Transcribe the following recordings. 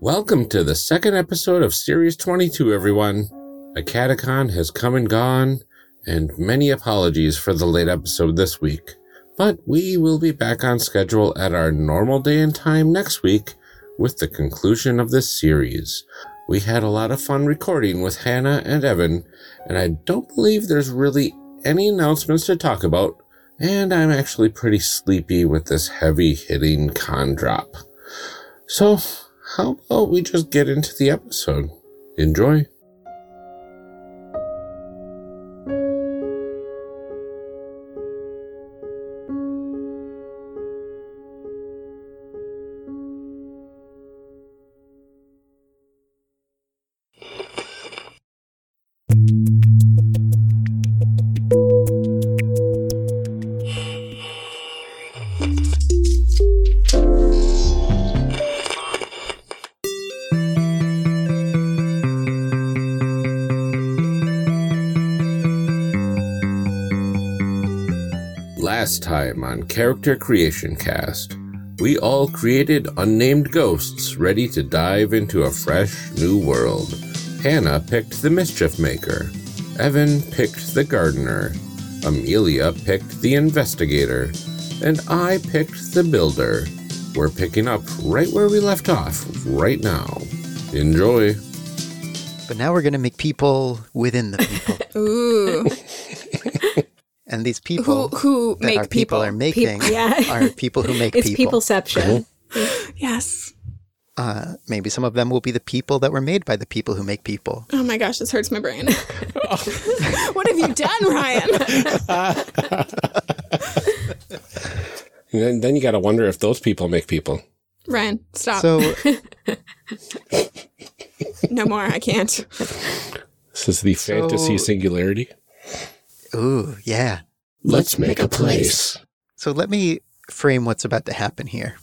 Welcome to the second episode of Series 22, everyone. A catacon has come and gone, and many apologies for the late episode this week. But we will be back on schedule at our normal day and time next week with the conclusion of this series. We had a lot of fun recording with Hannah and Evan, and I don't believe there's really any announcements to talk about, and I'm actually pretty sleepy with this heavy hitting con drop. So, how about we just get into the episode? Enjoy. Last time on Character Creation Cast, we all created unnamed ghosts ready to dive into a fresh new world. Hannah picked the Mischief Maker, Evan picked the Gardener, Amelia picked the Investigator, and I picked the Builder. We're picking up right where we left off right now. Enjoy. But now we're going to make people within the people. Ooh. And these people Who who that make our people, people are making Peop- yeah. are people who make It's people. peopleception. yes. Uh, maybe some of them will be the people that were made by the people who make people. Oh my gosh, this hurts my brain. what have you done, Ryan? And then, then you gotta wonder if those people make people. Ryan, stop. So no more. I can't. This is the fantasy singularity. Ooh, yeah. Let's make a place. So let me frame what's about to happen here.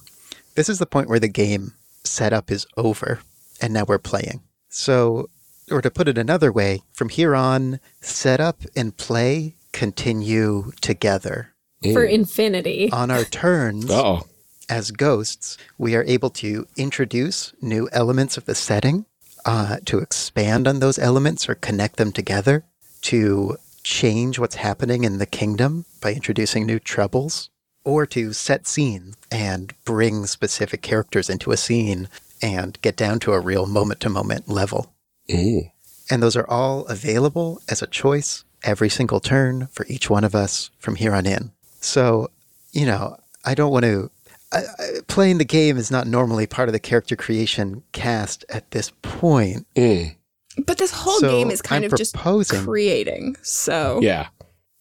This is the point where the game setup is over, and now we're playing. So, or to put it another way, from here on, setup and play continue together. For infinity. On our turns, Oh, as ghosts, we are able to introduce new elements of the setting, uh, to expand on those elements or connect them together, to change what's happening in the kingdom by introducing new troubles, or to set scenes and bring specific characters into a scene and get down to a real moment to moment level. And those are all available as a choice every single turn for each one of us from here on in. So, you know, I don't want to. I, I, playing the game is not normally part of the character creation cast at this point. Mm. But this whole So game is kind I'm of just creating. So Yeah.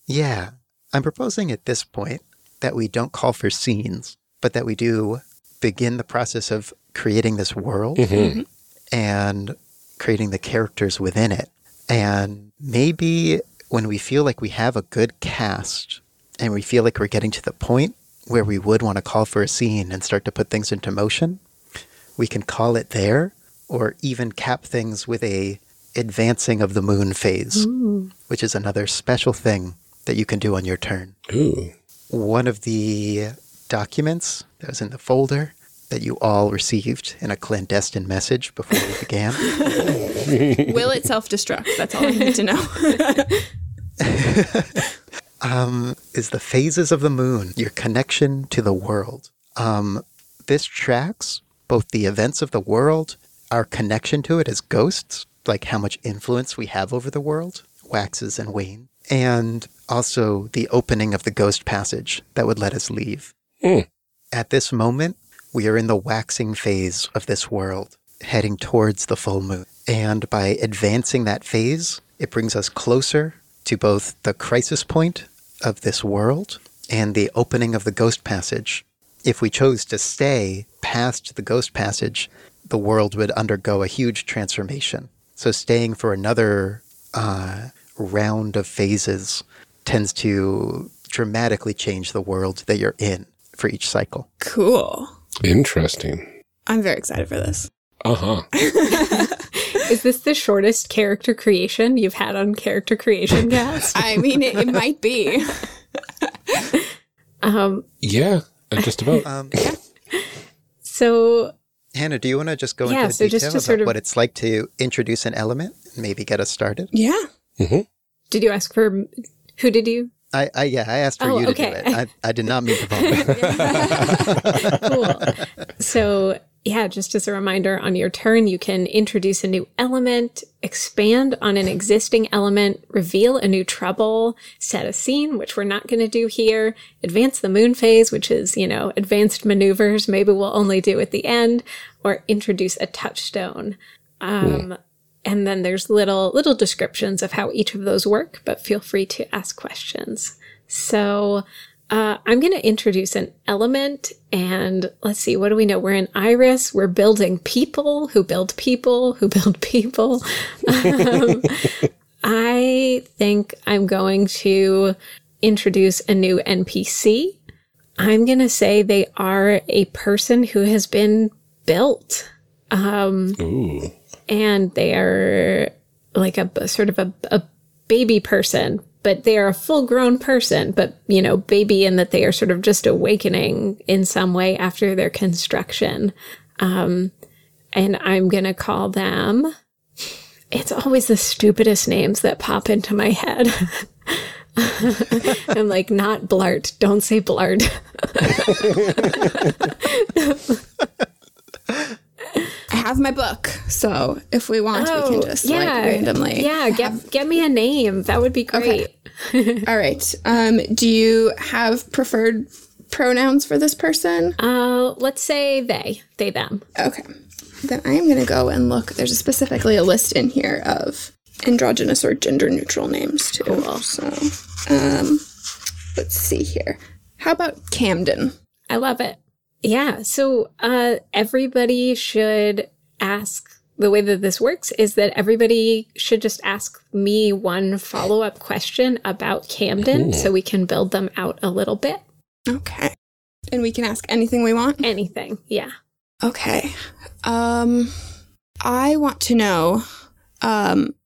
Yeah, I'm proposing at this point that we don't call for scenes, but that we do begin the process of creating this world Mhm. and creating the characters within it. And maybe when we feel like we have a good cast and we feel like we're getting to the point where we would want to call for a scene and start to put things into motion, we can call it there or even cap things with a advancing of the moon phase, which is another special thing that you can do on your turn. Ooh. One of the documents that was in the folder that you all received in a clandestine message before we began will it self destruct? That's all I need to know. um, is the phases of the moon, your connection to the world. Um, this tracks both the events of the world, our connection to it as ghosts, like how much influence we have over the world, waxes and wanes, and also the opening of the ghost passage that would let us leave. Hmm. At this moment, we are in the waxing phase of this world, heading towards the full moon. And by advancing that phase, it brings us closer to both the crisis point of this world and the opening of the ghost passage if we chose to stay past the ghost passage, the world would undergo a huge transformation. So staying for another uh, round of phases tends to dramatically change the world that you're in for each cycle. Cool. Interesting. I'm very excited for this. Uh huh. Is this the shortest character creation you've had on Character Creation Cast? I mean, it, it might be. um, Yeah, just about. Um, so Hannah, do you want to just go Yeah, into so the just to about sort of- what it's like to introduce an element and maybe get us started? Yeah. Mm-hmm. did you ask for who did you? I, I yeah, I asked for Oh, you to okay. do it. I, I did not mean to volunteer. cool. So, yeah, just as a reminder, on your turn, you can introduce a new element, expand on an existing element, reveal a new trouble, set a scene, which we're not going to do here, advance the moon phase, which is, you know, advanced maneuvers, maybe we'll only do at the end, or introduce a touchstone. Um, And then there's little little descriptions of how each of those work, but feel free to ask questions. So uh, I'm going to introduce an element, and let's see, what do we know? We're in Iris. We're building people who build people who build people. Um, I think I'm going to introduce a new NPC. I'm going to say they are a person who has been built Ooh. and they are like a, a sort of a, a baby person, but they are a full grown person, but you know, baby in that they are sort of just awakening in some way after their construction. Um, and I'm going to call them, it's always the stupidest names that pop into my head. I'm like, not Blart. Don't say Blart. Have my book, so if we want, we can just like randomly. Oh, Yeah, get, get me a name. That would be great. All right. Um, do you have preferred pronouns for this person? Uh, let's say they, they, them. Okay. Then I am going to go and look. There's specifically a list in here of androgynous or gender neutral names too. So, um, let's see here. How about Camden? I love it. Yeah. So, uh, everybody should ask. The way that this works is that everybody should just ask me one follow up question about Camden so we can build them out a little bit. Okay. And we can ask anything we want. Anything. Yeah. Okay. Um, I want to know, um,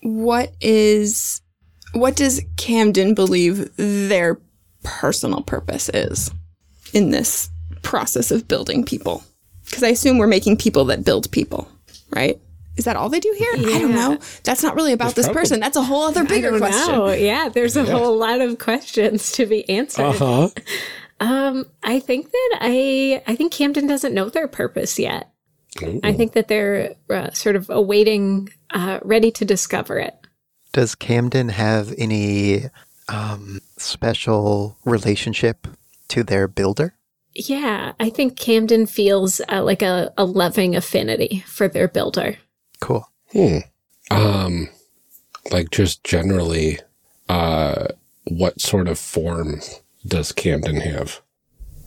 what is, what does Camden believe their personal purpose is in this process of building people? Because I assume we're making people that build people, right? Is that all they do here? I don't know. That's not really about this probably- person. That's a whole other bigger question. Oh, yeah. There's a whole lot of questions to be answered. Uh huh. Um, I think that I I think Camden doesn't know their purpose yet. I think that they're uh, sort of awaiting, uh, ready to discover it. Does Camden have any um, special relationship to their builder? Yeah, I think Camden feels uh, like a, a loving affinity for their builder. Cool. Hmm. Um, like just generally, uh, what sort of form does Camden have?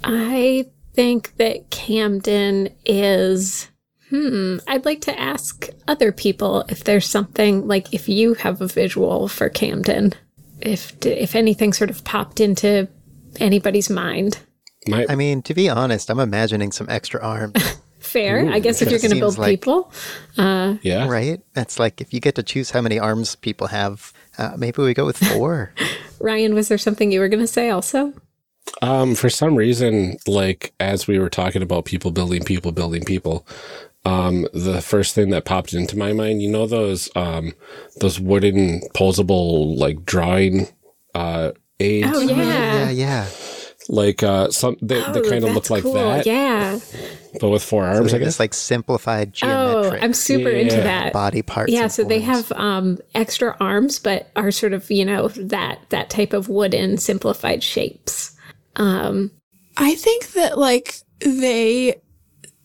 I think that Camden is. Hmm. I'd like to ask other people if there's something like if you have a visual for Camden, if if anything sort of popped into anybody's mind. My I mean, to be honest, I'm imagining some extra arms, Fair, I guess if you're going to build like- people. yeah. right? That's like if you get to choose how many arms people have, uh, maybe we go with four. Ryan, was there something you were going to say also? Um, for some reason, like as we were talking about people building people building people, um, the first thing that popped into my mind, you know, those um, those wooden posable like drawing uh aids, Oh, yeah. yeah, yeah. Like uh, some they, they Oh, kind of look that's like cool. that, Yeah. but with four arms. I It's guess. like simplified geometric. Oh, I'm super into that. body parts. Yeah, and so they have um, extra arms, but are sort of you know that that type of wooden simplified shapes. Um, I think that like they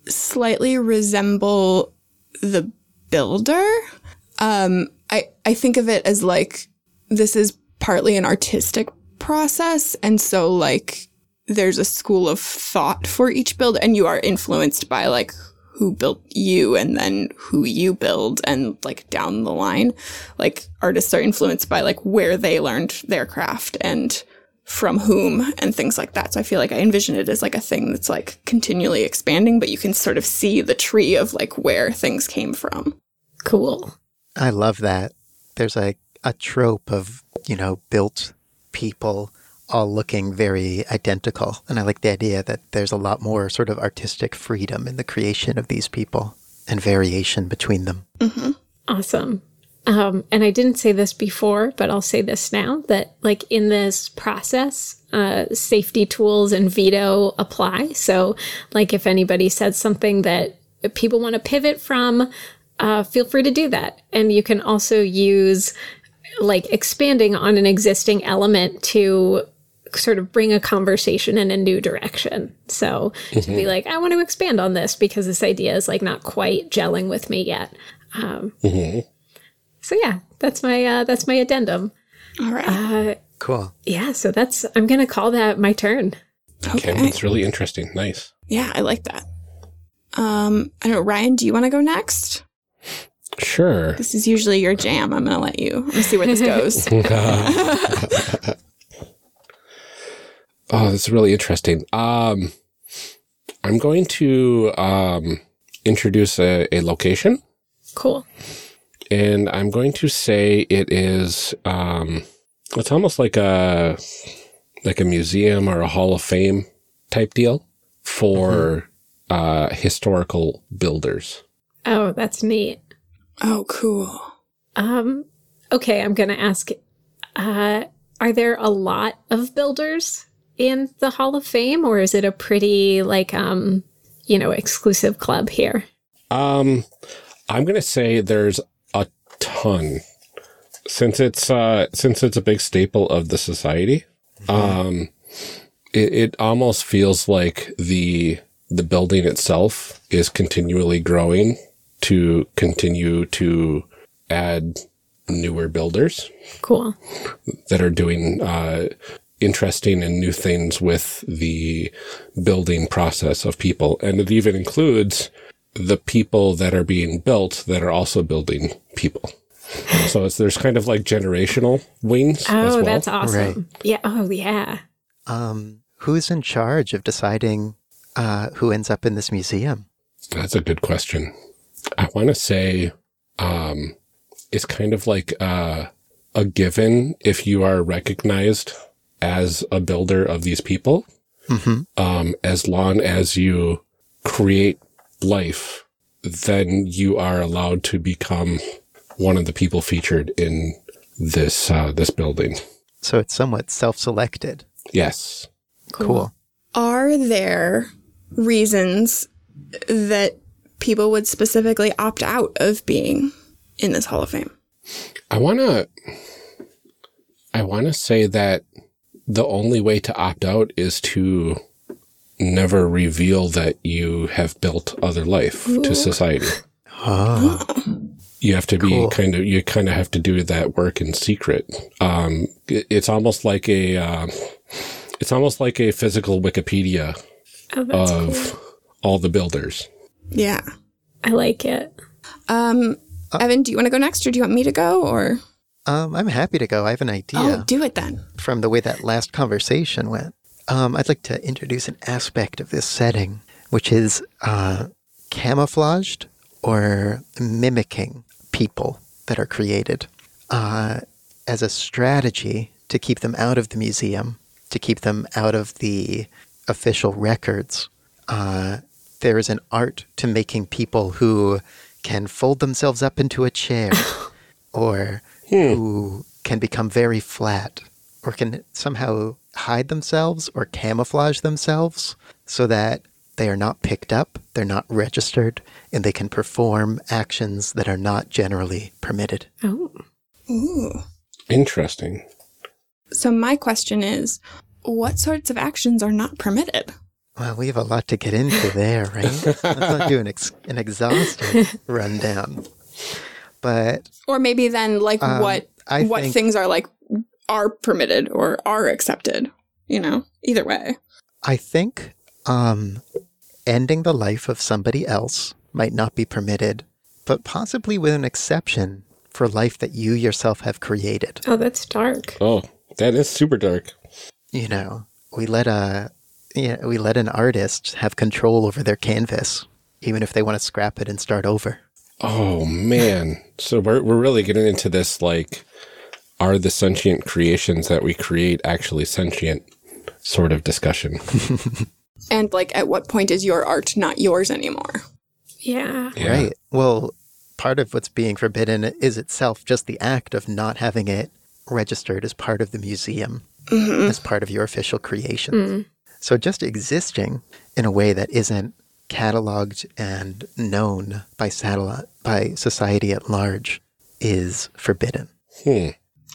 slightly resemble the builder. Um, I I think of it as like this is partly an artistic process, and so like there's a school of thought for each build and you are influenced by like who built you and then who you build and like down the line. Like artists are influenced by like where they learned their craft and from whom and things like that. So I feel like I envision it as like a thing that's like continually expanding, but you can sort of see the tree of like where things came from. Cool. I love that. There's like a trope of, you know, built people all looking very identical. And I like the idea that there's a lot more sort of artistic freedom in the creation of these people and variation between them. Awesome. Um, and I didn't say this before, but I'll say this now that, like, in this process, uh, safety tools and veto apply. So, like, if anybody says something that people want to pivot from, uh, feel free to do that. And you can also use, like, expanding on an existing element to sort of bring a conversation in a new direction. So, to be like, I want to expand on this because this idea is, like, not quite gelling with me yet. Um, so yeah, that's my uh, that's my addendum. All right. Uh, Cool. yeah, so that's I'm gonna call that my turn. Okay, Okay. that's really interesting. Nice. yeah, I like that. Um, I don't know, Ryan, do you want to go next? Sure. This is usually your jam. I'm going to let you. I'm going to see where this goes. Oh, that's really interesting. Um, I'm going to um, introduce a, a location, Cool. and I'm going to say it is. Um, it's almost like a like a museum or a Hall of Fame type deal for uh, historical builders. Oh, that's neat. oh, cool. Um, okay, I'm gonna ask. Uh, are there a lot of builders in the Hall of Fame, or is it a pretty like um, you know, exclusive club here? Um, I'm gonna say there's a ton, since it's uh since it's a big staple of the society. Um, it, it almost feels like the the building itself is continually growing to continue to add newer builders Cool. that are doing uh, interesting and new things with the building process of people. And it even includes the people that are being built that are also building people. So it's there's kind of like generational wings. as Oh, well. that's awesome. Right. Yeah. Oh, yeah. Um, who's in charge of deciding uh, who ends up in this museum? That's a good question. I want to say um, it's kind of like uh, a given if you are recognized as a builder of these people, hmm um, as long as you create life, then you are allowed to become one of the people featured in this uh, this building. So it's somewhat self-selected. Yes. Cool. Are there reasons that people would specifically opt out of being in this Hall of Fame? I want to I want to say that the only way to opt out is to never reveal that you have built other life to society. Oh, You have to be Cool. kind of you kind of have to do that work in secret. Um it- it's almost like a uh, it's almost like a physical Wikipedia Oh, of cool. all the builders. Yeah. I like it. Um, Evan, do you want to go next or do you want me to go or? Um, I'm happy to go. I have an idea. Oh, do it then. from the way that last conversation went. Um, I'd like to introduce an aspect of this setting, which is uh, camouflaged or mimicking people that are created uh, as a strategy to keep them out of the museum, to keep them out of the official records. Uh, there is an art to making people who can fold themselves up into a chair or Hmm. who can become very flat or can somehow hide themselves or camouflage themselves so that they are not picked up, they're not registered, and they can perform actions that are not generally permitted. Oh, Ooh. Interesting. So my question is, what sorts of actions are not permitted? Well, we have a lot to get into there, right? Let's not do an, ex- an exhaustive rundown. But Or maybe then like Um, what I what think- things are like are permitted or are accepted, you know? Either way. I think um, ending the life of somebody else might not be permitted, but possibly with an exception for life that you yourself have created. Oh, that's dark. Oh, that is super dark. You know, we let a yeah, we let an artist have control over their canvas, even if they want to scrap it and start over. Oh man. So we're we're really getting into this like are the sentient creations that we create actually sentient sort of discussion. And like, at what point is your art not yours anymore? Yeah. Yeah. Right. Well, part of what's being forbidden is itself just the act of not having it registered as part of the museum, mm-hmm. as part of your official creations. Mm. So just existing in a way that isn't cataloged and known by satellite by society at large is forbidden. Hmm.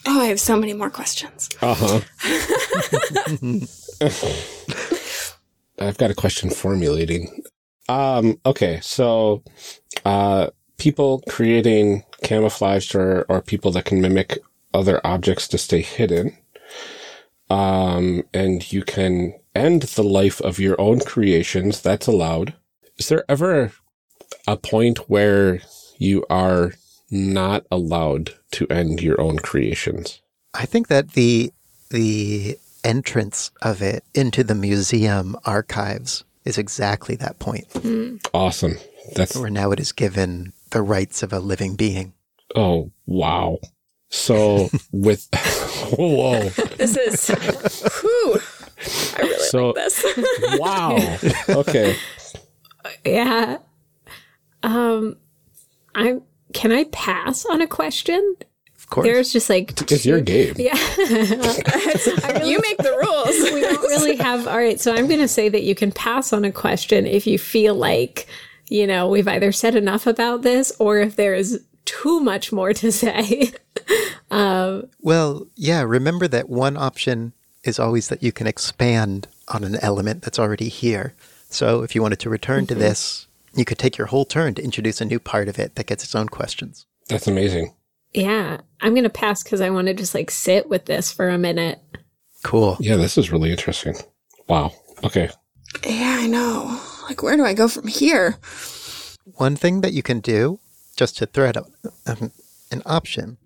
Oh, I have so many more questions. Uh-huh. I've got a question formulating. Um, okay, so uh people creating camouflaged or, or people that can mimic other objects to stay hidden. Um, and you can end the life of your own creations. That's allowed. Is there ever a point where you are not allowed to end your own creations? I think that the the entrance of it into the museum archives is exactly that point, hmm. Awesome. That's where now it is given the rights of a living being. Oh, wow. So with whoa. This is, whew. I really So like this. wow. Okay. Yeah. Um I'm can I pass on a question? Of course. There's just like It's your game. Yeah. you make the rules. we don't really have all right so i'm going to say that you can pass on a question if you feel like you know we've either said enough about this or if there is too much more to say Well, yeah, remember that one option is always that you can expand on an element that's already here. So if you wanted to return to this, you could take your whole turn to introduce a new part of it that gets its own questions. That's amazing. yeah i'm going to pass because i want to just like sit with this for a minute Cool. Yeah, this is really interesting. Wow. Okay. yeah, I know. Like, where do I go from here? One thing that you can do, just to throw out um, an option,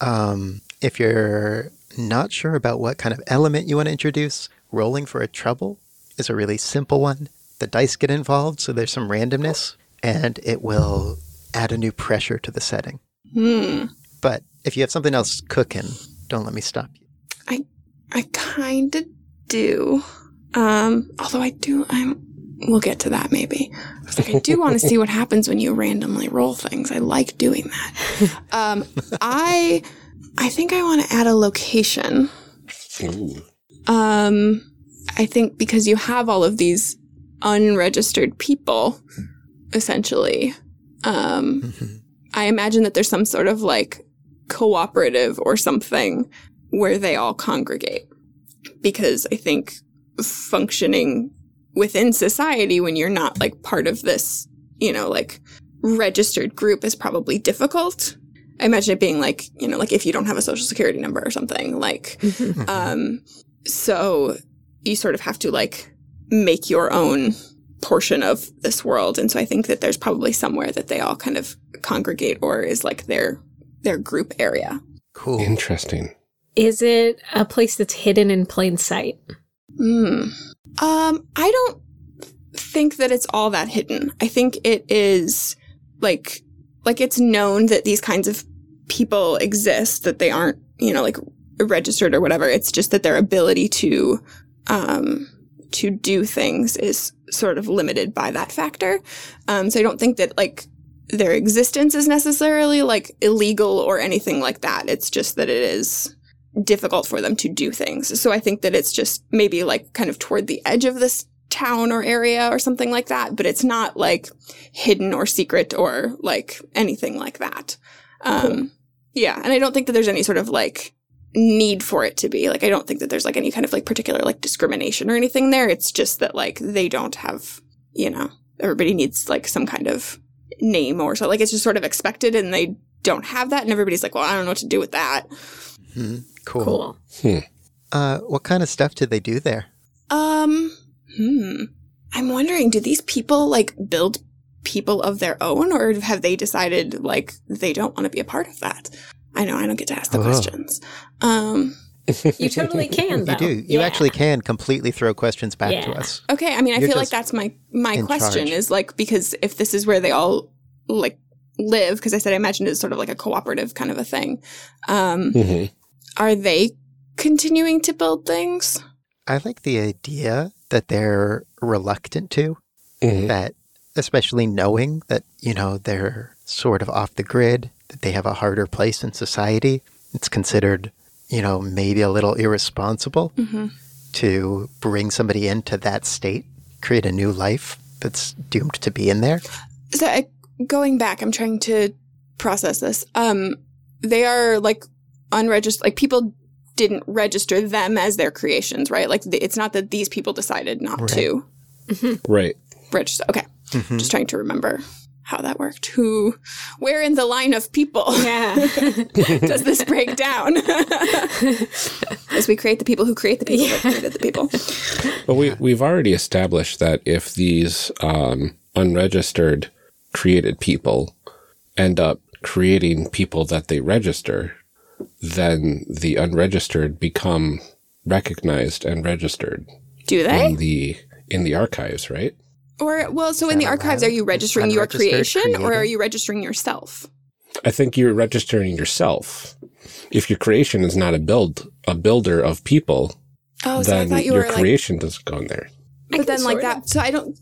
um, if you're not sure about what kind of element you want to introduce, rolling for a trouble is a really simple one. The dice get involved, so there's some randomness, and it will add a new pressure to the setting. Hmm. But if you have something else cooking, don't let me stop you. I, I kind of do. Um, although I do, I'm, we'll get to that maybe. I was like, I do want to see what happens when you randomly roll things. I like doing that. Um, I, I think I want to add a location. Ooh. Um, I think because you have all of these unregistered people, essentially. Um, I imagine that there's some sort of like cooperative or something where they all congregate. Because I think functioning within society when you're not like part of this, you know, like registered group is probably difficult. I imagine it being like, you know, like if you don't have a social security number or something, like, um, so you sort of have to like make your own portion of this world. And so I think that there's probably somewhere that they all kind of congregate or is like their, their group area. Cool. Interesting. is it a place that's hidden in plain sight Hmm. Um, I don't think that it's all that hidden. I think it is like like it's known that these kinds of people exist, that they aren't, you know, like registered or whatever. It's just that their ability to um to do things is sort of limited by that factor. Um so I don't think that like their existence is necessarily like illegal or anything like that. It's just that it is difficult for them to do things. So I think that it's just maybe like kind of toward the edge of this town or area or something like that, but it's not like hidden or secret or like anything like that. Um, yeah. And I don't think that there's any sort of like need for it to be. Like, I don't think that there's like any kind of like particular like discrimination or anything there. It's just that like they don't have, you know, everybody needs like some kind of name or so. Like, it's just sort of expected and they don't have that. And everybody's like, well, I don't know what to do with that. Hmm, cool. cool Uh, what kind of stuff do they do there? Um, hmm. I'm wondering, do these people like build people of their own or have they decided like they don't want to be a part of that? I know I don't get to ask the Oh. questions. Um, You totally can, though. You do. You Yeah. actually can completely throw questions back to us. okay. I mean, I You're feel like that's my, my question charge. is like, because if this is where they all like live, because I said I imagined it's sort of like a cooperative kind of a thing. Um, Mhm. are they continuing to build things? I like the idea that they're reluctant to, Mhm. that especially knowing that, you know, they're sort of off the grid, that they have a harder place in society. It's considered, you know, maybe a little irresponsible Mm-hmm. to bring somebody into that state, create a new life that's doomed to be in there. so I, going back i'm trying to process this um they are like unregistered like people didn't register them as their creations right like th- it's not that these people decided not Right. to Right. register okay Mhm. just trying to remember how that worked. Who where in the line of people Yeah. does this break down? As we create the people who create the people that created the people. But we we've already established that if these um, unregistered created people end up creating people that they register, then the unregistered become recognized and registered do they? in the in the archives, right? Or well so in the archives allowed? are you registering your Unregistered creation or are you registering yourself I think you're registering yourself. If your creation is not a build a builder of people, oh then thought you your were like creation doesn't go in there. But then like that of- so i don't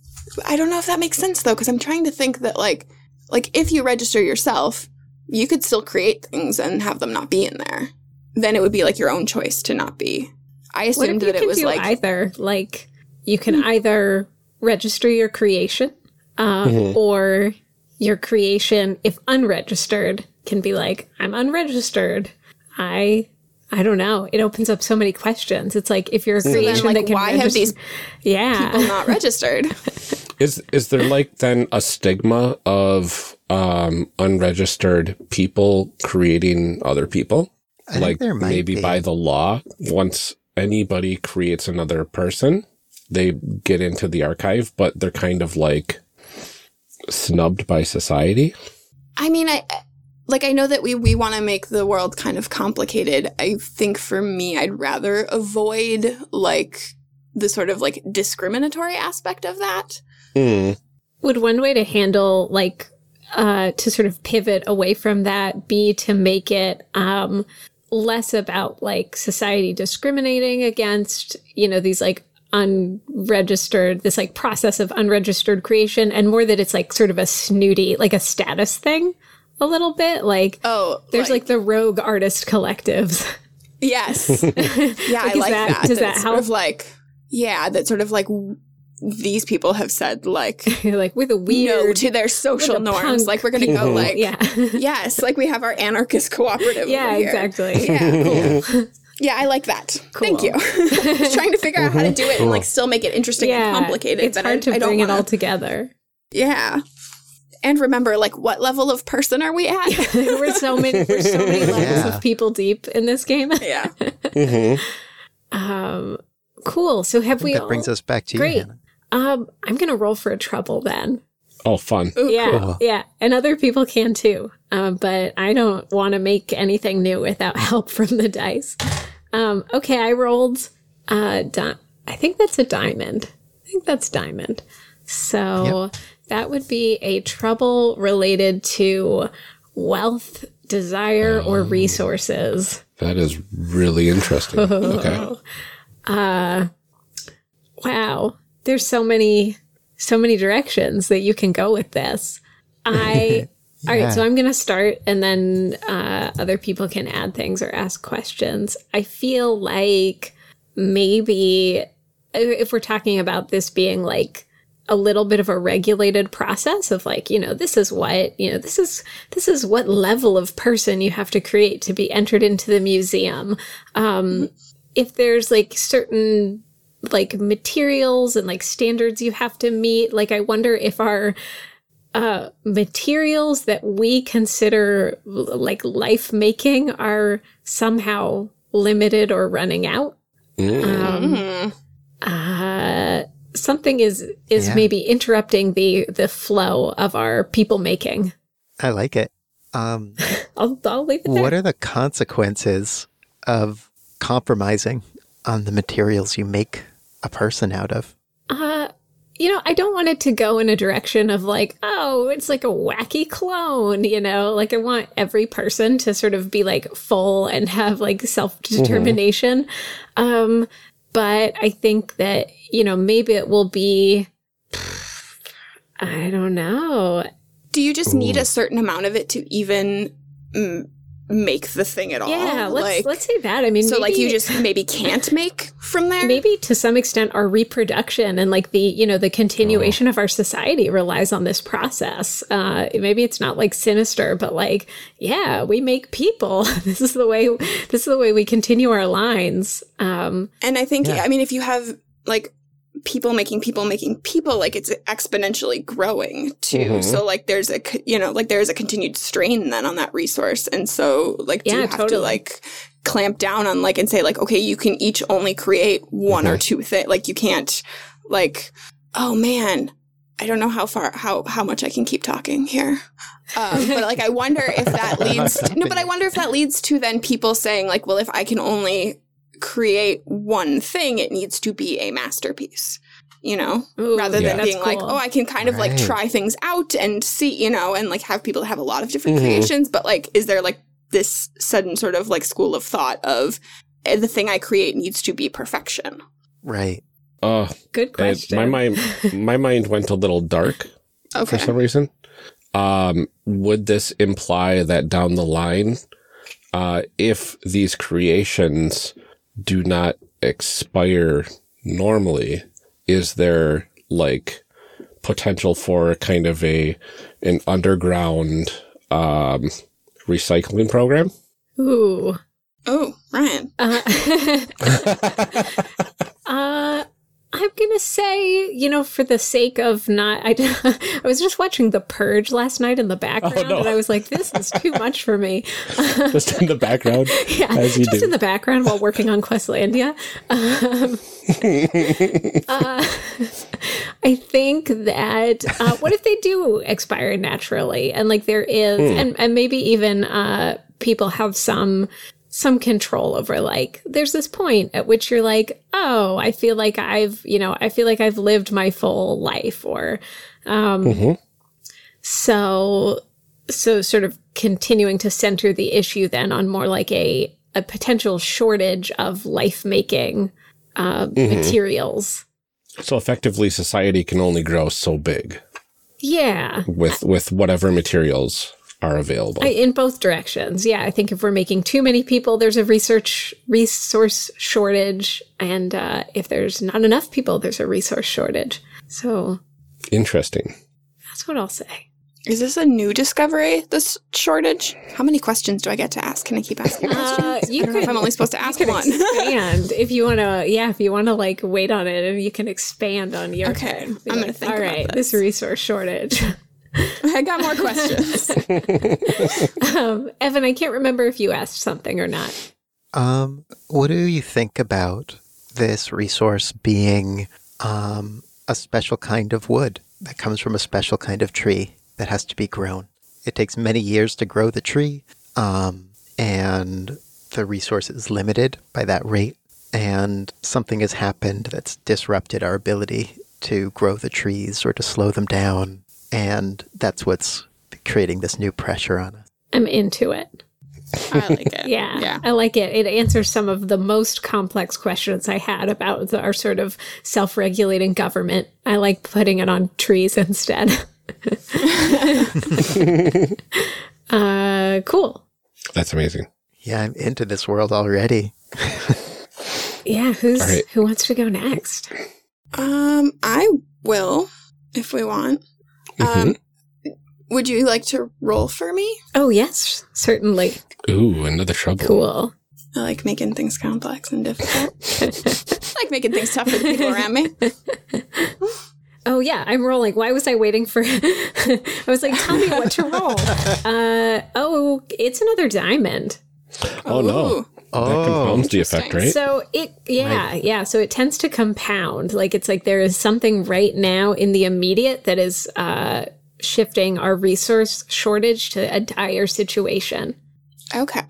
i don't know if that makes sense though because i'm trying to think that like like if you register yourself you could still create things and have them not be in there then it would be like your own choice to not be i What assumed that it was like either? Like you can hmm. either register your creation, uh, Mhm. or your creation, if unregistered, can be like, "I'm unregistered. I, I don't know." It opens up so many questions. It's like if you're a then, like, that can why have these yeah, people not registered Is is there like then a stigma of um unregistered people creating other people? I think like there might maybe be. by the law, once anybody creates another person, they get into the archive, but they're kind of like snubbed by society. i mean i like i know that we we want to make the world kind of complicated i think for me i'd rather avoid like the sort of like discriminatory aspect of that Mm. Would one way to handle like uh to sort of pivot away from that be to make it um less about like society discriminating against, you know, these like unregistered this like process of unregistered creation and more that it's like sort of a snooty like a status thing a little bit like oh there's like, the rogue artist collectives Yes. Yeah, I like that- that. does that that it's sort help? of like yeah, that sort of like w- these people have said like like with a no weird to their social norms. punk Like we're gonna go like yeah yes, like we have our anarchist cooperative. yeah over here. exactly Yeah, cool. Yeah, I like that. Thank Cool. you. Just trying to figure out how to do it and like still make it interesting yeah and complicated. it's but hard I, to I bring it wanna- all together Yeah. And remember, like, what level of person are we at? we're so many we're so many levels Yeah. of people deep in this game. yeah. Um cool. So have we that all brings us back to Great. you, Hannah. um I'm gonna roll for a trouble then. Oh, fun. Ooh, yeah, cool. yeah. And other people can too. Um, but I don't want to make anything new without help from the dice. Um, okay, I rolled uh di- I think that's a diamond. I think that's diamond. So that would be a trouble related to wealth, desire, or resources. That is really interesting. Okay. Uh, wow. There's so many so many directions that you can go with this. I All right, so I'm going to start and then uh, other people can add things or ask questions. I feel like maybe if we're talking about this being like a little bit of a regulated process of like, you know, this is what, you know, this is this is what level of person you have to create to be entered into the museum. Um if there's like certain like materials and like standards you have to meet, like I wonder if our uh, materials that we consider l- like life making are somehow limited or running out. Um, uh, something is is Yeah. maybe interrupting the the flow of our people making. I like it. Um, I'll, I'll leave it there. what are the consequences of compromising on the materials you make a person out of? Uh, you know, I don't want it to go in a direction of like, oh, it's like a wacky clone, you know? Like, I want every person to sort of be like full and have like self determination. Um, but I think that, you know, maybe it will be, I don't know. Do you just need a certain amount of it to even mm, make the thing at all? Yeah, let's, like, let's say that. I mean, so like you just maybe can't make from there. maybe to some extent our reproduction and like the you know the continuation of our society relies on this process uh maybe it's not like sinister but like yeah we make people this is the way this is the way we continue our lines um And I think, Yeah. I mean, if you have like people making people making people, like it's exponentially growing too. Mhm. So like there's a, you know, like there's a continued strain then on that resource. And so like, do Yeah, you have to totally. like clamp down on like and say like, okay, you can each only create one or two things. Like you can't like, oh man, I don't know how far, how, how much I can keep talking here. Um, but like, I wonder if that leads to, no, but I wonder if that leads to then people saying like, well, if I can only create one thing, it needs to be a masterpiece, you know, Ooh, rather Yeah. than that's being like, oh, I can kind of like try things out and see, you know, and like have people have a lot of different Mhm. creations. But like, is there like this sudden sort of like school of thought of eh, the thing I create needs to be perfection? Right. Uh, good it- question my mind, my mind went a little dark Okay. for some reason. Um, would this imply that down the line, uh, if these creations do not expire normally, is there like potential for kind of a an underground um, recycling program? ooh Oh, Ryan. uh, uh I'm gonna say, you know, for the sake of not, I, I was just watching The Purge last night in the background, no. and I was like, this is too much for me. Just in the background, yeah, as you just do. in the background while working on Questlandia. Um, uh, I think that uh, what if they do expire naturally, and like there is, and and maybe even uh, people have some some control over like there's this point at which you're like oh i feel like i've you know i feel like i've lived my full life or um Mhm. so so sort of continuing to center the issue then on more like a a potential shortage of life making uh, materials. So effectively, society can only grow so big. Yeah. With with whatever materials are available. I, in both directions yeah i think if we're making too many people there's a research resource shortage and uh, if there's not enough people there's a resource shortage so Interesting. that's what i'll say Is this a new discovery, this shortage? How many questions do I get to ask? Can I keep asking Uh, questions? you I don't know if I'm only supposed to ask you one. And if you want to yeah if you want to like wait on it and you can expand on your Okay, turn. Be I'm gonna think all about right this." this resource shortage I got more questions. um, evan i can't remember if you asked something or not Um, what do you think about this resource being um, a special kind of wood that comes from a special kind of tree that has to be grown? It takes many years to grow the tree, um, and the resource is limited by that rate. And something has happened that's disrupted our ability to grow the trees or to slow them down. And that's what's creating this new pressure on us. i'm into it I like it. Yeah, Yeah. I like it. It answers some of the most complex questions I had about the, our sort of self regulating government. I like putting it on trees instead. uh, cool. That's amazing. Yeah, I'm into this world already. Yeah, who's All right. who wants to go next? Um, I will, if we want. Um, would you like to roll for me? Oh yes, certainly. Ooh, another trouble. Cool. I like making things complex and difficult. I like making things tough for the people around me. Oh yeah, I'm rolling. Why was I waiting for? I was like, tell me what to roll. Uh, oh, it's another diamond. Oh no. Ooh. Oh, that compounds the effect, right? So it, yeah, yeah. So it tends to compound. Like it's like there is something right now in the immediate that is uh, shifting our resource shortage to a dire situation. Okay.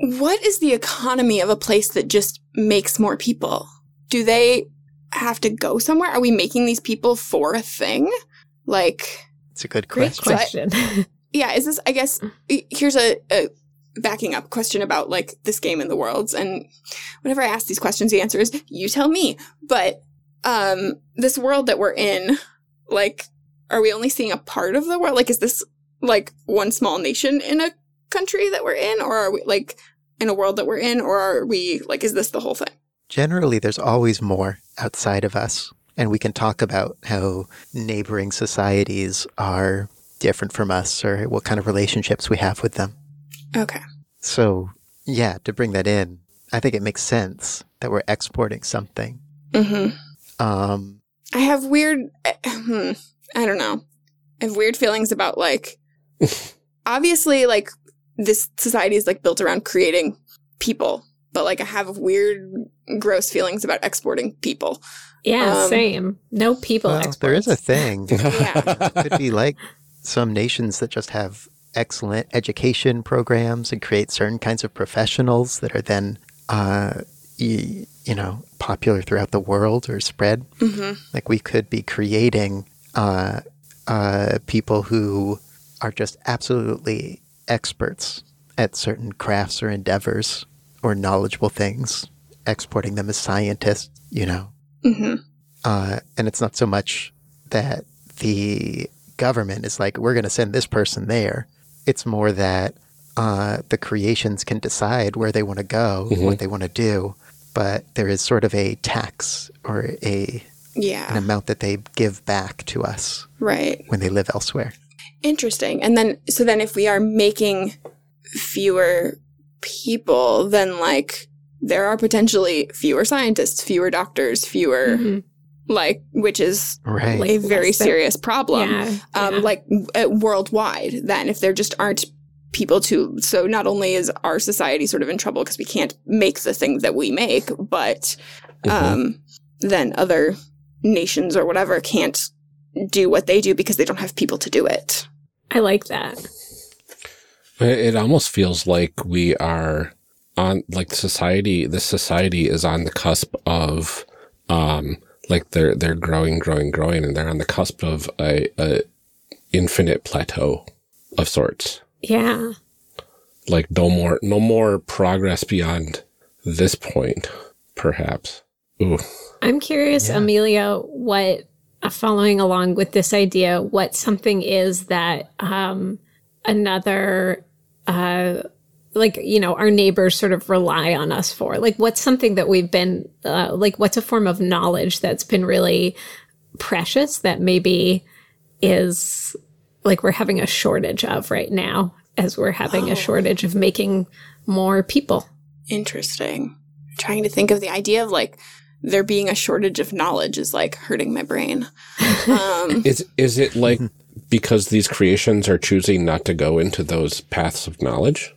What is the economy of a place that just makes more people? Do they have to go somewhere? Are we making these people for a thing? Like, it's a good Great question. question. yeah, is this, I guess, here's a, a backing up question about like this game in the worlds. And whenever I ask these questions, the answer is, you tell me. But, um, this world that we're in, like, are we only seeing a part of the world? Like, is this like one small nation in a country that we're in? Or are we like in a world that we're in? Or are we like, is this the whole thing? Generally, there's always more outside of us. And we can talk about how neighboring societies are different from us or what kind of relationships we have with them. Okay. So, yeah, to bring that in, I think it makes sense that we're exporting something. Mm-hmm. Um, I have weird, hmm, I don't know. I have weird feelings about like, obviously, like this society is like built around creating people, but like I have weird, gross feelings about exporting people. Yeah, Um, same. No people well, exports. there is a thing. Yeah. it could be like some nations that just have excellent education programs and create certain kinds of professionals that are then, uh, y- you know, popular throughout the world or spread. hmm Like we could be creating uh, uh, people who are just absolutely experts at certain crafts or endeavors or knowledgeable things, exporting them as scientists, you know. hmm Uh, and it's not so much that the government is like, we're going to send this person there. It's more that uh, the creations can decide where they want to go, what they want to do. But there is sort of a tax or a an Yeah. amount that they give back to us Right. when they live elsewhere. Interesting. And then, so then if we are making fewer people, then like there are potentially fewer scientists, fewer doctors, fewer, Mhm. Like, which is Right. A very less than- serious problem. Yeah, um, yeah. like uh, worldwide then if there just aren't people to so not only is our society sort of in trouble because we can't make the things that we make but um, then other nations or whatever can't do what they do because they don't have people to do it I like that. It it almost feels like we are on like society. The society is on the cusp of, um, like they're they're growing, growing, growing, and they're on the cusp of a, a infinite plateau of sorts. Yeah. Like no more, no more progress beyond this point, perhaps. Ooh, I'm curious, Amelia, what uh, following along with this idea, what something is that um, another, uh, like you know, our neighbors sort of rely on us for. Like, what's something that we've been, uh, like, what's a form of knowledge that's been really precious that maybe is like we're having a shortage of right now, as we're having a shortage of making more people. interesting trying to think of the idea of like there being a shortage of knowledge is like hurting my brain um, is is it like because these creations are choosing not to go into those paths of knowledge?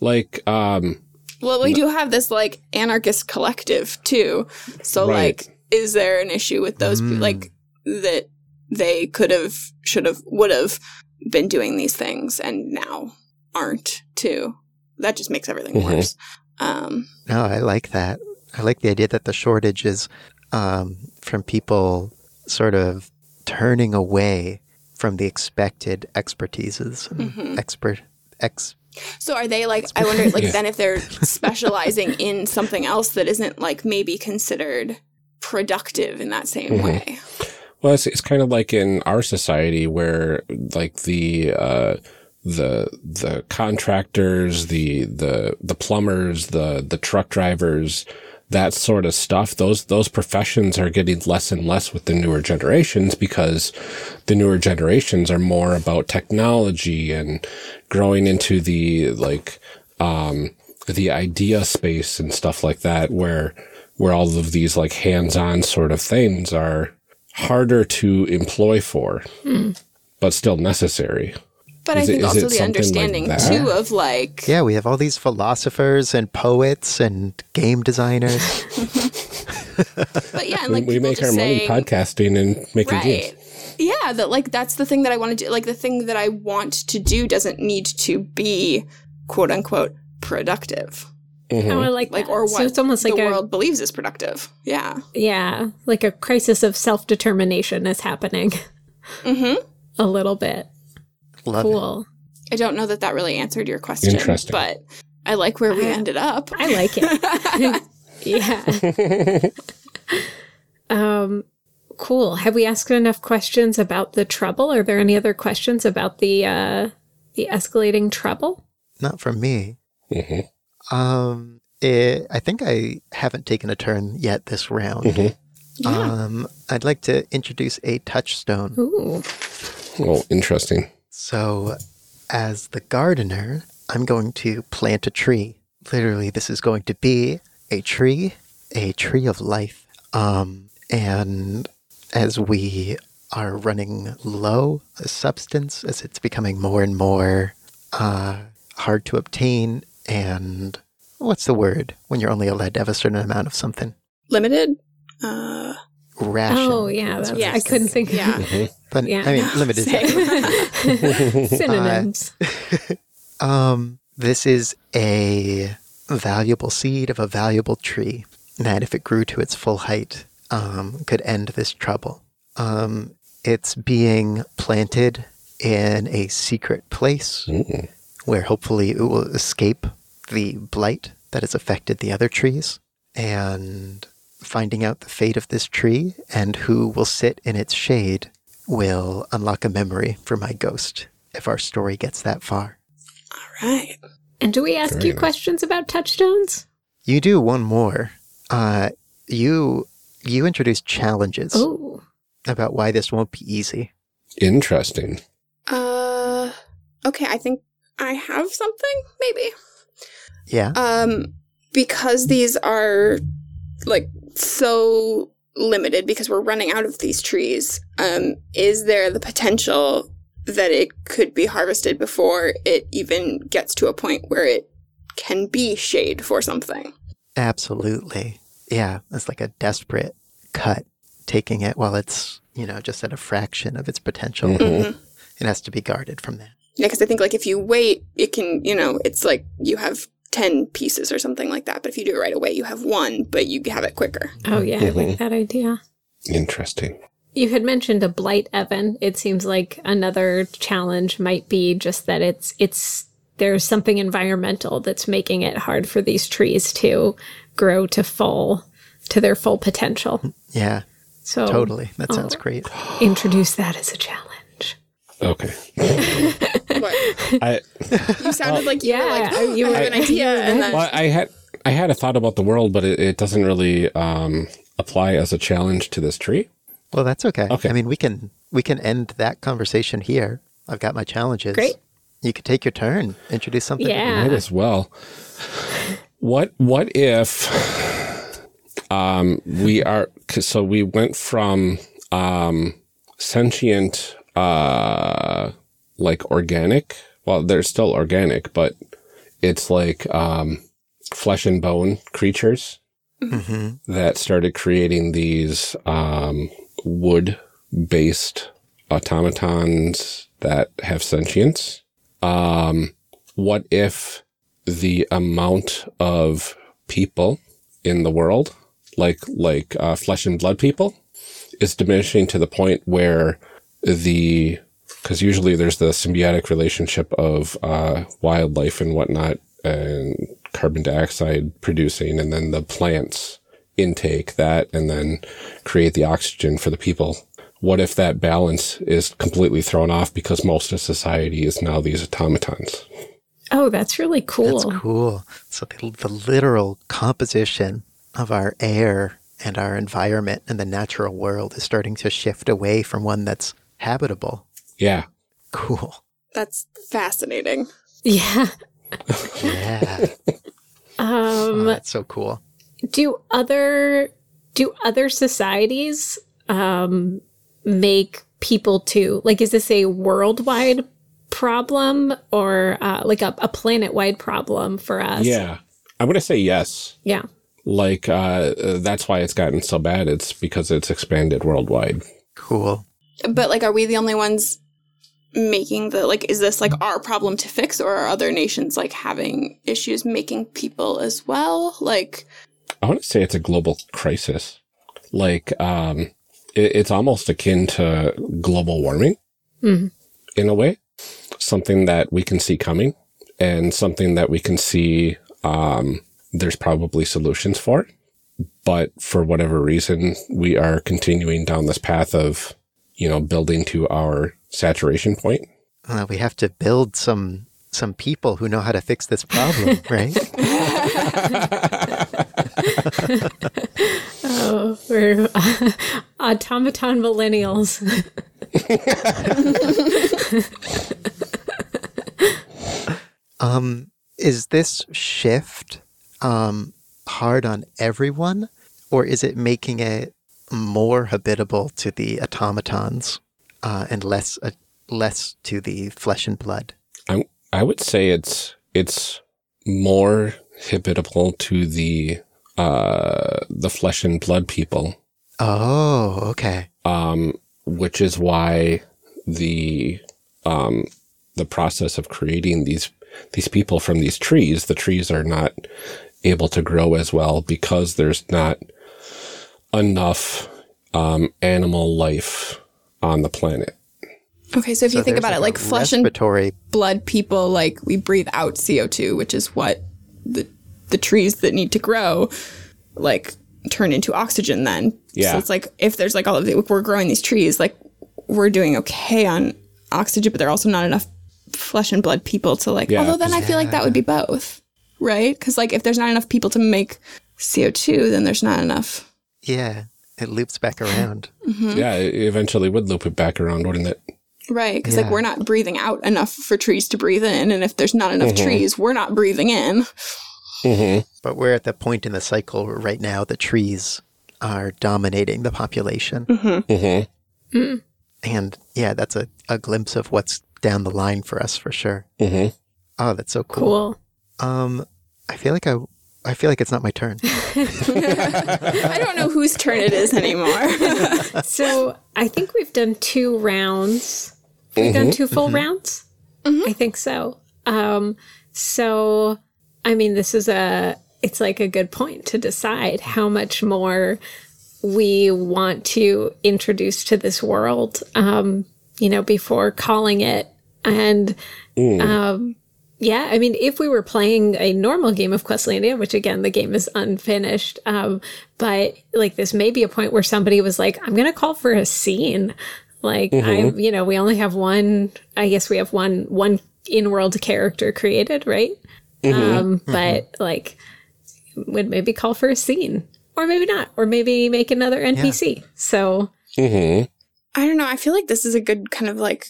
Like, um, Well, we do have this like anarchist collective too. So Right. like is there an issue with those pe- like that they could have should have would have been doing these things and now aren't too. That just makes everything Mhm. worse. Um No, I like that. I like the idea that the shortage is um, from people sort of turning away from the expected expertises and Mhm. expert ex. So are they like I wonder like Yeah. then if they're specializing in something else that isn't like maybe considered productive in that same Mhm. way. well, it's, it's kind of like in our society where like the, uh, the, the contractors, the, the, the plumbers, the, the truck drivers, that sort of stuff, those, those professions are getting less and less with the newer generations because the newer generations are more about technology and growing into the, like, um, the idea space and stuff like that where, where all of these like hands-on sort of things are harder to employ for, but still necessary. But Is I think is also the something like understanding too of like Yeah, we have all these philosophers and poets and game designers. but yeah, and We, like we people make just our money podcasting and making games. right. Yeah, that like that's the thing that I want to do. Like the thing that I want to do doesn't need to be quote unquote productive. Mhm. Oh, I like Like that. or So what it's almost like the a world believes is productive. Yeah. yeah, like a crisis of self determination is happening Mm-hmm. a little bit. Love it. Cool. I don't know that that really answered your question, Interesting. but I like where we I- ended up. I like it. yeah. um, cool. Have we asked enough questions about the trouble? Are there any other questions about the uh, the escalating trouble? Not from me. Mhm. Um, it, I think I haven't taken a turn yet this round. Mhm. Um, I'd like to introduce a touchstone. Ooh. Oh, interesting. So, as the gardener, I'm going to plant a tree. Literally, this is going to be a tree, a tree of life. Um, and as we are running low a substance, as it's becoming more and more uh, hard to obtain, and what's the word when you're only allowed to have a certain amount of something? Limited. Uh, Ration. Oh yeah, that's, I couldn't think. Yeah. Mhm. But yeah. I mean, limited. Same. synonyms. Um, this is a valuable seed of a valuable tree that, if it grew to its full height, um, could end this trouble. Um, it's being planted in a secret place Mm. where hopefully it will escape the blight that has affected the other trees. And finding out the fate of this tree and who will sit in its shade will unlock a memory for my ghost if our story gets that far. all right. and do we ask Very you nice. questions about touchstones? You do one more. Uh, you you introduce challenges Oh, about why this won't be easy. Interesting. Uh, okay. I think I have something. Maybe. Yeah. Um, because these are like so limited because we're running out of these trees. Um, is there the potential that it could be harvested before it even gets to a point where it can be shade for something? Absolutely. Yeah. It's like a desperate cut, taking it while it's you know just at a fraction of its potential. Mhm. It has to be guarded from that. Yeah, because I think like if you wait, it can you know it's like you have ten pieces or something like that. But if you do it right away, you have one, but you have it quicker. oh yeah, I Mhm. like that idea. Interesting. You had mentioned a blight, Evan. It seems like another challenge might be just that it's it's there's something environmental that's making it hard for these trees to grow to full to their full potential. Yeah. So Totally. That sounds great. introduce that as a challenge. Okay. What? I You sounded like you Yeah, were like, oh, you I have an idea, and then well, I had I had a thought about the world, but it, it doesn't really um, apply as a challenge to this tree. Well, that's okay. Okay. I mean, we can we can end that conversation here. I've got my challenges. Great. You could take your turn. Introduce something. Yeah. Might as well. What what if um, we are 'cause- so we went from um, sentient uh, like organic. Well, they're still organic, but it's like um, flesh and bone creatures hmm that started creating these um, wood based automatons that have sentience. Um, what if the amount of people in the world, like like uh, flesh and blood people, is diminishing to the point where the because usually there's the symbiotic relationship of uh, wildlife and whatnot and carbon dioxide producing and then the plants intake that and then create the oxygen for the people what if that balance is completely thrown off because most of society is now these automatons Oh, that's really cool. That's cool. So the, the literal composition of our air and our environment and the natural world is starting to shift away from one that's habitable. Yeah Cool. that's fascinating. Yeah. Yeah. oh, Um that's so cool. do other do other societies um make people to like is this a worldwide problem or uh, like a, a planet wide problem for us. Yeah. I'm going to say yes. Yeah. Like, uh, that's why it's gotten so bad. It's because it's expanded worldwide. Cool. But like, are we the only ones making the like? Is this like our problem to fix, or are other nations like having issues making people as well? Like, I want to say it's a global crisis. Like, um, it, it's almost akin to global warming Mhm. in a way. Something that we can see coming and something that we can see, um, there's probably solutions for. But for whatever reason, we are continuing down this path of, you know, building to our saturation point. Uh, we have to build some some people who know how to fix this problem, right? Oh, we're automaton millennials. Um, is this shift um, hard on everyone, or is it making it more habitable to the automatons uh, and less uh, less to the flesh and blood? I'm, I would say it's, it's more habitable to the, uh, the flesh and blood people. Oh, okay. Um, which is why the, um, the process of creating these, these people from these trees, the trees are not able to grow as well because there's not enough, um, animal life on the planet. okay, so if you think there's about it, like flesh and blood people, like we breathe out CO two, which is what the the trees that need to grow, like turn into oxygen. Then, Yeah. So it's like if there's like all of the, we're growing these trees, like we're doing okay on oxygen, but there are also not enough flesh and blood people to like. Yeah, although then I feel like that would be both, right? Because like if there's not enough people to make CO two, then there's not enough. Yeah, it loops back around. Yeah, it eventually would loop it back around, wouldn't it? Right, because Yeah. like we're not breathing out enough for trees to breathe in, and if there's not enough trees, we're not breathing in. Mm-hmm. But we're at the point in the cycle where right now the trees are dominating the population. Mm-hmm. And yeah, that's a, a glimpse of what's down the line for us for sure. Mm-hmm. Oh, that's so cool. Cool. Um, I feel like I, I feel like it's not my turn. I don't know whose turn it is anymore. So I think we've done two rounds. We've done two full rounds. I think so. Um, so I mean, this is a. It's like a good point to decide how much more we want to introduce to this world. Um, you know, before calling it and. Um, yeah, I mean, if we were playing a normal game of Questlandia, which again, the game is unfinished, um, but like this may be a point where somebody was like, I'm going to call for a scene. Like, I, you know, we only have one, I guess we have one, one in world character created, right? Um, but like, would maybe call for a scene or maybe not, or maybe make another NPC. So, Mm-hmm. I don't know. I feel like this is a good kind of like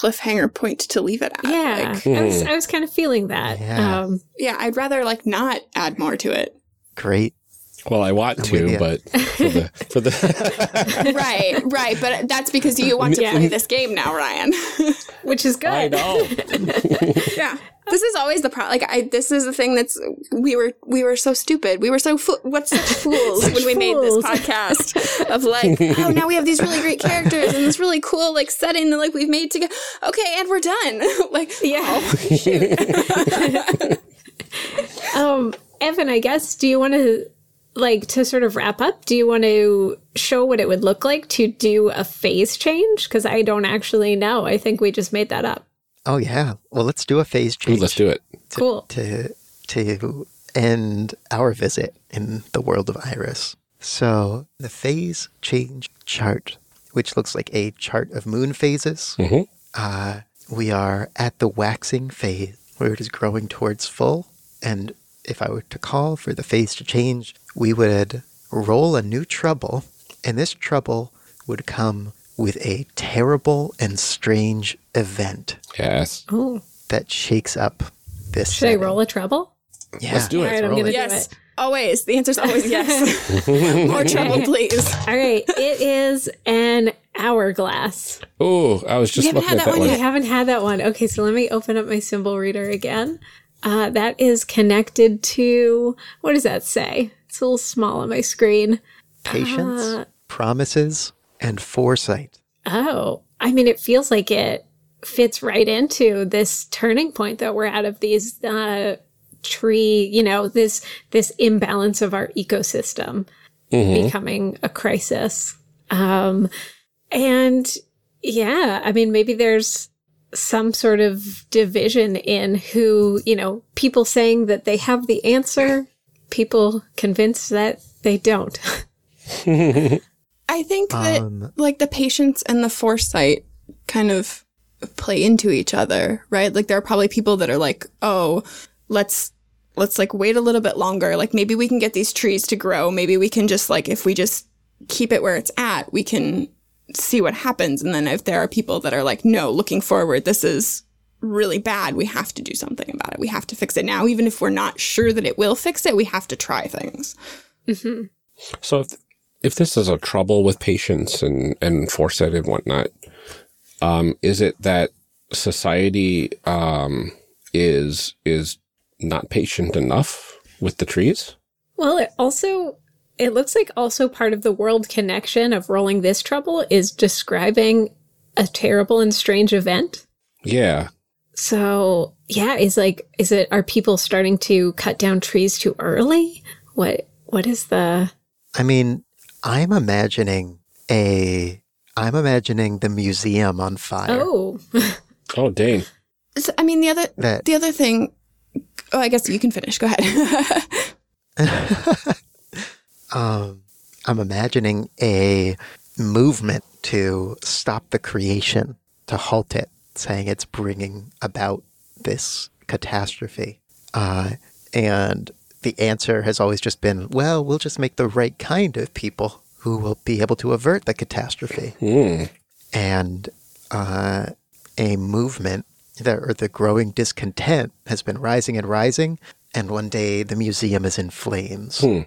cliffhanger point to leave it at. yeah, Like, I was, I was kind of feeling that. Yeah. Um, yeah, I'd rather like not add more to it. Great. Well, I want with to, but for the for the right, right. But that's because you want to Yeah. play this game now, Ryan. which is good. I know. yeah. This is always the problem. Like, I, this is the thing that's, we were, we were so stupid. We were so, fo- what such fools when we made this podcast of like, oh, now we have these really great characters and this really cool, like, setting that, like, we've made together. Okay, and we're done. like, Yeah. um, Evan, I guess, do you want to, like, to sort of wrap up, do you want to show what it would look like to do a phase change? Because I don't actually know. I think we just made that up. Oh yeah. Well, let's do a phase Ooh, change let's do it. Cool. to to end our visit in the world of Iris. So the phase change chart, which looks like a chart of moon phases. Mhm. Uh, we are at the waxing phase where it is growing towards full. And if I were to call for the phase to change, we would roll a new trouble, and this trouble would come with a terrible and strange event Yes. Oh, that shakes up this. should I roll a treble? Yeah. Let's do it. All right, I'm going to it. do yes, it. always. The answer is always yes. More trouble, please. All right. It is an hourglass. Oh, I was just haven't looking had at that that one one. I haven't had that one. Okay, so let me open up my symbol reader again. Uh, that is connected to what does that say? It's a little small on my screen. Patience, Uh. promises, and foresight. Oh, I mean, it feels like it fits right into this turning point that we're out of these uh, tree, you know, this this imbalance of our ecosystem becoming a crisis. Um, and yeah, I mean, maybe there's some sort of division in who, you know, people saying that they have the answer, people convinced that they don't. I think that Um, like the patience and the foresight kind of play into each other, right? Like there are probably people that are like, "Oh, let's let's like wait a little bit longer. Like maybe we can get these trees to grow. Maybe we can just like if we just keep it where it's at, we can see what happens." And then if there are people that are like, "No, looking forward, this is really bad. We have to do something about it. We have to fix it now even if we're not sure that it will fix it. We have to try things." So if if this is a trouble with patience and and foresight and whatnot, um, is it that society um, is is not patient enough with the trees? Well, it also it looks like also part of the world connection of rolling this trouble is describing a terrible and strange event. Yeah, So, yeah, is like is it are people starting to cut down trees too early? What what is the I mean, I'm imagining a. I'm imagining the museum on fire. Oh, Oh, dang. So, I mean, the other That the other thing Oh, I guess you can finish. Go ahead. um, I'm imagining a movement to stop the creation, to halt it, saying it's bringing about this catastrophe. Uh, and the answer has always just been, well, we'll just make the right kind of people who will be able to avert the catastrophe. Hmm. And uh, a movement that, or the growing discontent has been rising and rising. And one day the museum is in flames Hmm.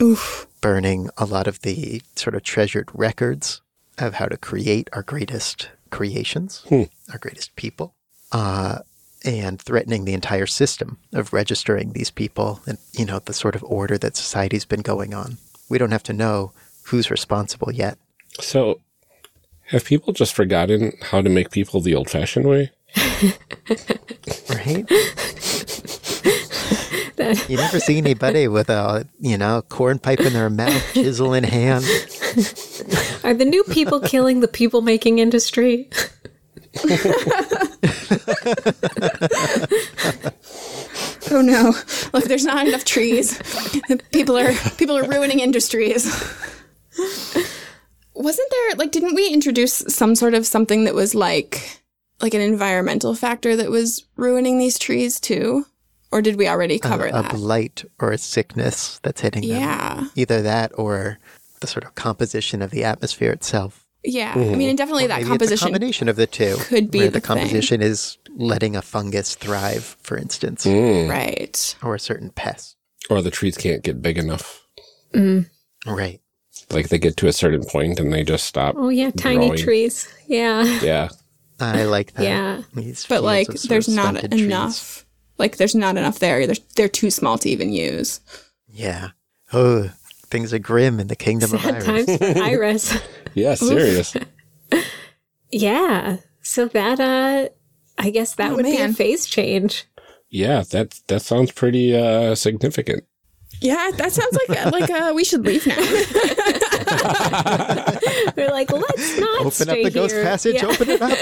Oof. burning a lot of the sort of treasured records of how to create our greatest creations, Hmm. our greatest people, uh, and threatening the entire system of registering these people and, you know, the sort of order that society's been going on. We don't have to know who's responsible yet. So, have people just forgotten how to make people the old-fashioned way? Right? You never see anybody with a, you know, corn pipe in their mouth, chisel in hand. are the new people killing the people making industry? Oh no! Look, there's not enough trees. People are people are ruining industries. Wasn't there like didn't we introduce some sort of something that was like like an environmental factor that was ruining these trees too? Or did we already cover a, that? a blight or a sickness that's hitting them. yeah. Either that or the sort of composition of the atmosphere itself. Yeah. I mean and definitely that Maybe it's a composition combination of the two. could be where the the composition is letting a fungus thrive, for instance, Hmm. right. or a certain pest. Or the trees can't get big enough. Right. Like they get to a certain point and they just stop. Oh yeah, tiny growing. trees. Yeah. Yeah. I like that. Yeah. These But like there's not enough trees. Enough. Like there's not enough there. They're they're too small to even use. Yeah. Oh, things are grim in the kingdom of Sad Iris. times for Iris. Yeah, serious. yeah. So that uh I guess that Oh, would be a phase change. yeah, that that sounds pretty uh significant. Yeah, that sounds like like uh, we should leave now. They're like, let's not Open up stay the ghost passage. Yeah. Open it up.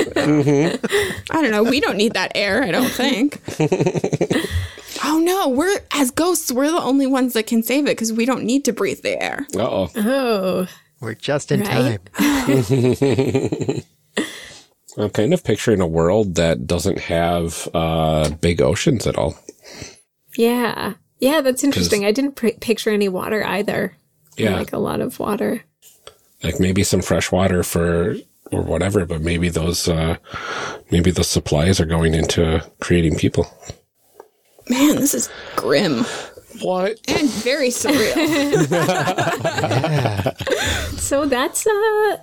I don't know. We don't need that air, I don't think. oh no, we're as ghosts, we're the only ones that can save it because we don't need to breathe the air. Uh oh. Oh, We're just in Right? time. I'm kind of picturing a world that doesn't have uh, big oceans at all. yeah. Yeah, that's interesting. I didn't pr- picture any water either. Yeah. Like a lot of water. Like maybe some fresh water for or whatever, but maybe those uh, maybe those supplies are going into creating people. Man, this is grim What? and very surreal. So that's uh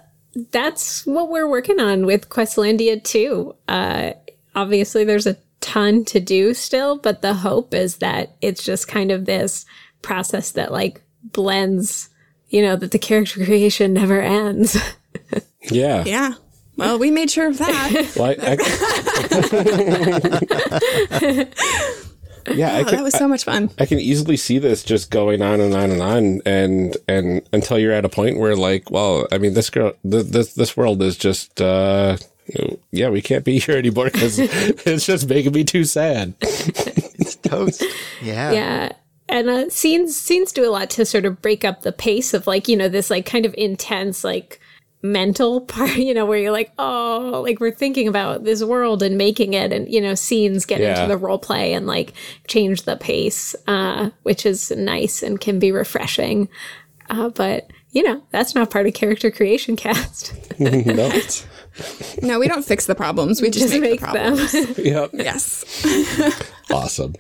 that's what we're working on with Questlandia 2. Uh, obviously, there's a ton to do still, but the hope is that it's just kind of this process that like blends, you know, that the character creation never ends. Yeah. Yeah. Well, we made sure of that. Well, I, I- yeah, I Oh, can, that was so much fun. I can easily see this just going on and on and on, and and until you're at a point where, like, well, I mean, this girl, th- this this world is just, uh, yeah, we can't be here anymore because it's just making me too sad. It's toast. Yeah. yeah. And uh, scenes scenes do a lot to sort of break up the pace of like you know this like kind of intense like mental part you know where you're like oh like we're thinking about this world and making it and you know scenes get Yeah. into the role play and like change the pace uh which is nice and can be refreshing uh but you know that's not part of character creation cast no. No, we don't fix the problems. We just, just make, make the them problems. Yep. Yes. Awesome.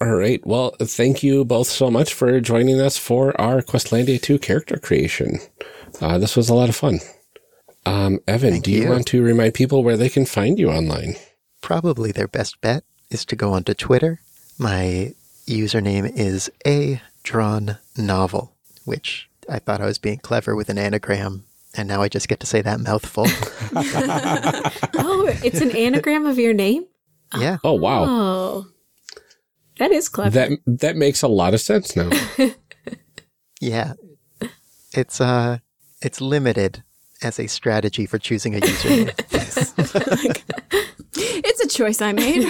All right. Well, thank you both so much for joining us for our Questlandia 2 character creation. Uh, this was a lot of fun. Um, Evan, do you, you. want to remind people where they can find you online? Probably their best bet is to go onto Twitter. My username is a drawn novel, which I thought I was being clever with an anagram, and now I just get to say that mouthful. oh it's an anagram of your name yeah. Oh, wow. oh that is clever That that makes a lot of sense now. Yeah. It's uh it's limited as a strategy for choosing a username. It's a choice I made.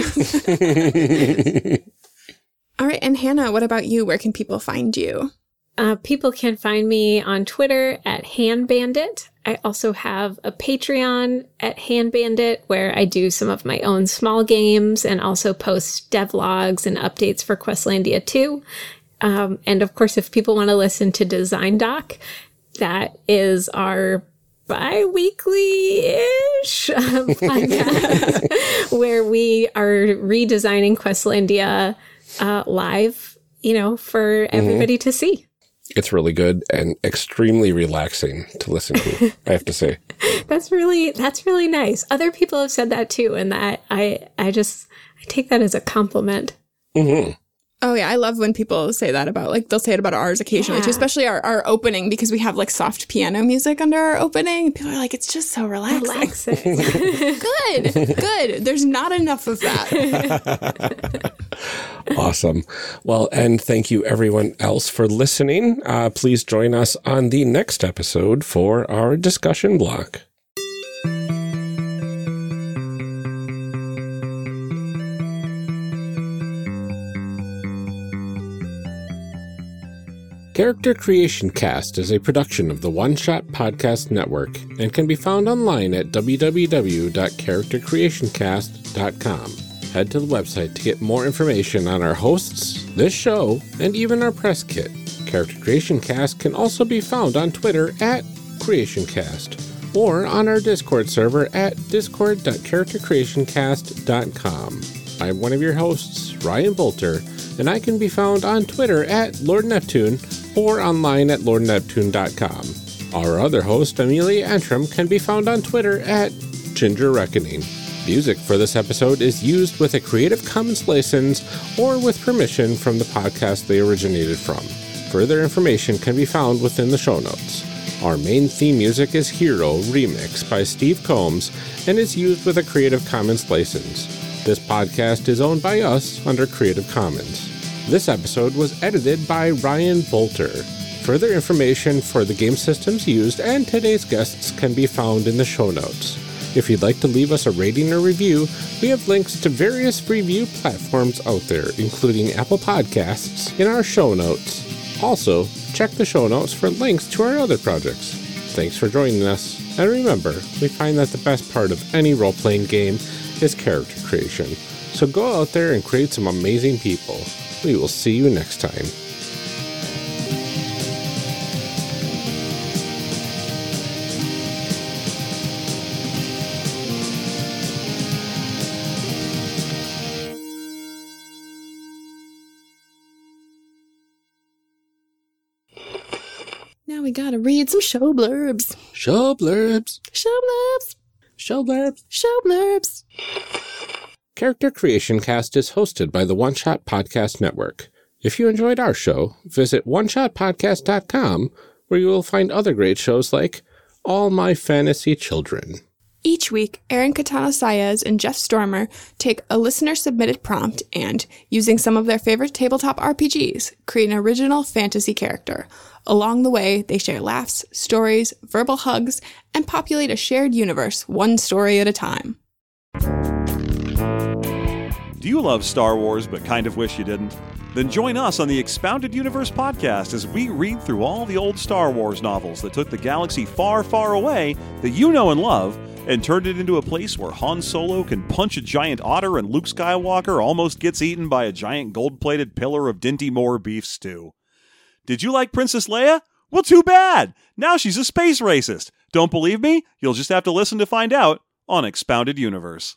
All right. And Hannah, what about you? Where can people find you? Uh, people can find me on Twitter at hanbandit. I also have a Patreon at hanbandit where I do some of my own small games and also post devlogs and updates for Questlandia 2. Um, and of course, if people want to listen to Design Doc, that is our bi-weekly-ish podcast where we are redesigning Questlandia uh, live, you know, for everybody to see. It's really good and extremely relaxing to listen to, I have to say. That's really that's really nice. Other people have said that too, and that I I just I take that as a compliment. hmm Oh yeah, I love when people say that about like they'll say it about ours occasionally too, especially our, our opening because we have like soft piano music under our opening. People are like, it's just so relaxing. Relaxing. Good, good. There's not enough of that. Awesome. Well, and thank you everyone else for listening. Uh, please join us on the next episode for our discussion block. Character Creation Cast is a production of the One Shot Podcast Network and can be found online at www.charactercreationcast.com. Head to the website to get more information on our hosts, this show, and even our press kit. Character Creation Cast can also be found on Twitter at CreationCast or on our Discord server at discord.charactercreationcast.com. I'm one of your hosts, Ryan Boelter, and I can be found on Twitter at Lord Neptune or online at lordneptune.com. Our other host, Amelia Antrim, can be found on Twitter at Ginger Reckoning. Music for this episode is used with a Creative Commons license or with permission from the podcast they originated from. Further information can be found within the show notes. Our main theme music is Hero Remix by Steve Combs and is used with a Creative Commons license. This podcast is owned by us under Creative Commons. This episode was edited by Ryan Boelter. Further information for the game systems used and today's guests can be found in the show notes. If you'd like to leave us a rating or review, we have links to various review platforms out there, including Apple Podcasts, in our show notes. Also, check the show notes for links to our other projects. Thanks for joining us, and remember, we find that the best part of any role playing game is character creation. So go out there and create some amazing people. We will see you next time. now Now we gotta read some show blurbs. Show blurbs. Show blurbs. Show blurbs. Show blurbs. Character Creation Cast is hosted by the One Shot Podcast Network. If you enjoyed our show, visit oneshotpodcast.com where you will find other great shows like All My Fantasy Children. Each week, Aaron Catano Saez and Jeff Stormer take a listener submitted prompt and, using some of their favorite tabletop RPGs, create an original fantasy character. Along the way, they share laughs, stories, verbal hugs, and populate a shared universe, one story at a time. Do you love Star Wars but kind of wish you didn't? Then join us on the Expounded Universe podcast as we read through all the old Star Wars novels that took the galaxy far, far away that you know and love and turned it into a place where Han Solo can punch a giant otter and Luke Skywalker almost gets eaten by a giant gold plated pillar of Dinty Moore beef stew. Did you like Princess Leia? Well, too bad! Now she's a space racist. Don't believe me? You'll just have to listen to find out on Expounded Universe.